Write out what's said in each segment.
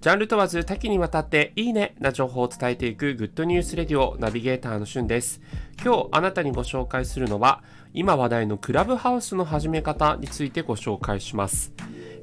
ジャンル問わず多岐にわたっていいねな情報を伝えていくグッドニュースレディオナビゲーターのしゅんです。今日あなたにご紹介するのは今話題のクラブハウスの始め方についてご紹介します。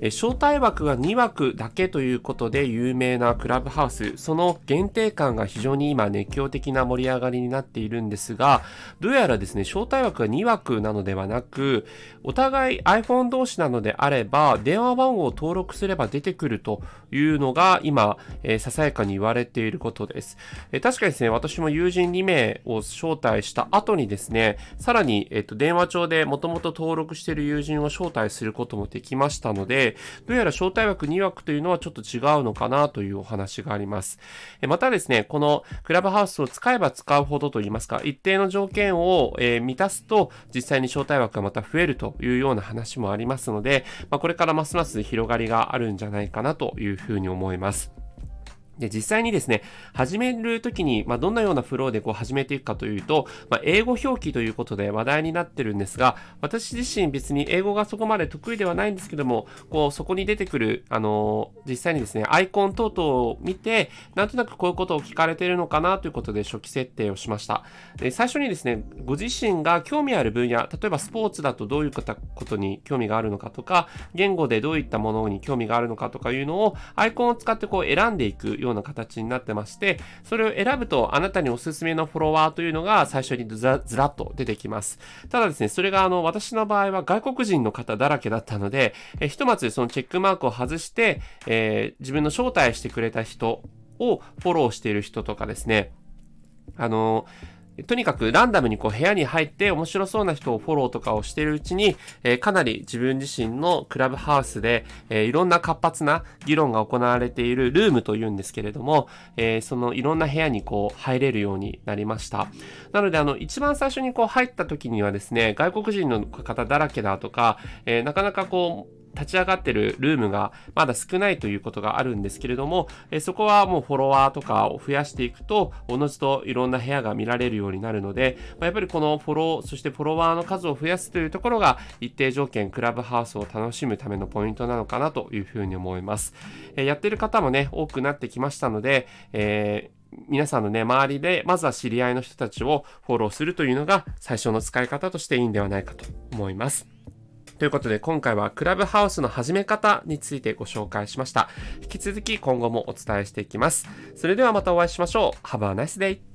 え招待枠が2枠だけということで有名なクラブハウス、その限定感が非常に今熱狂的な盛り上がりになっているんですが、どうやらですね、招待枠が2枠なのではなく、お互い iPhone 同士なのであれば、電話番号を登録すれば出てくるというのが今、えー、ささやかに言われていることです。えー、確かにですね、私も友人2名を招待した後にですね、さらに、えっ、ー、と、電話帳でもともと登録している友人を招待することもできましたので、どうやら招待枠2枠というのはちょっと違うのかなというお話があります。またですね、このクラブハウスを使えば使うほどといいますか、一定の条件を、え満たすと実際に招待枠がまた増えるというような話もありますので、ま、これからますます広がりがあるんじゃないかなというふうに思います。で、実際にですね、始めるときに、まあ、どんなようなフローでこう始めていくかというと、まあ、英語表記ということで話題になってるんですが、私自身別に英語がそこまで得意ではないんですけども、こう、そこに出てくる、あのー、実際にですね、アイコン等々を見て、なんとなくこういうことを聞かれてるのかなということで初期設定をしました。で、最初にですね、ご自身が興味ある分野、例えばスポーツだとどういうことに興味があるのかとか、言語でどういったものに興味があるのかとかいうのを、アイコンを使ってこう選んでいくような形になってまして、それを選ぶとあなたにおすすめのフォロワーというのが最初にずらずらっと出てきます。ただですね、それがあの、私の場合は外国人の方だらけだったので、えひとまずそのチェックマークを外して、えー、自分の招待してくれた人をフォローしている人とかですね、あのーとにかくランダムにこう部屋に入って面白そうな人をフォローとかをしているうちに、え、かなり自分自身のクラブハウスで、え、いろんな活発な議論が行われているルームというんですけれども、え、そのいろんな部屋にこう入れるようになりました。なのであの一番最初にこう入った時にはですね、外国人の方だらけだとか、えなかなかこう立ち上がってるルームがまだ少ないということがあるんですけれども、えそこはもうフォロワーとかを増やしていくと、おのずといろんな部屋が見られるようになるので、まやっぱりこのフォロー、そしてフォロワーの数を増やすというところが一定条件、クラブハウスを楽しむためのポイントなのかなというふうに思います。えやってる方もね、多くなってきましたので、えー皆さんのね、周りで、まずは知り合いの人たちをフォローするというのが最初の使い方としていいんではないかと思います。ということで今回はクラブハウスの始め方についてご紹介しました。引き続き今後もお伝えしていきます。それではまたお会いしましょう。Have a nice day!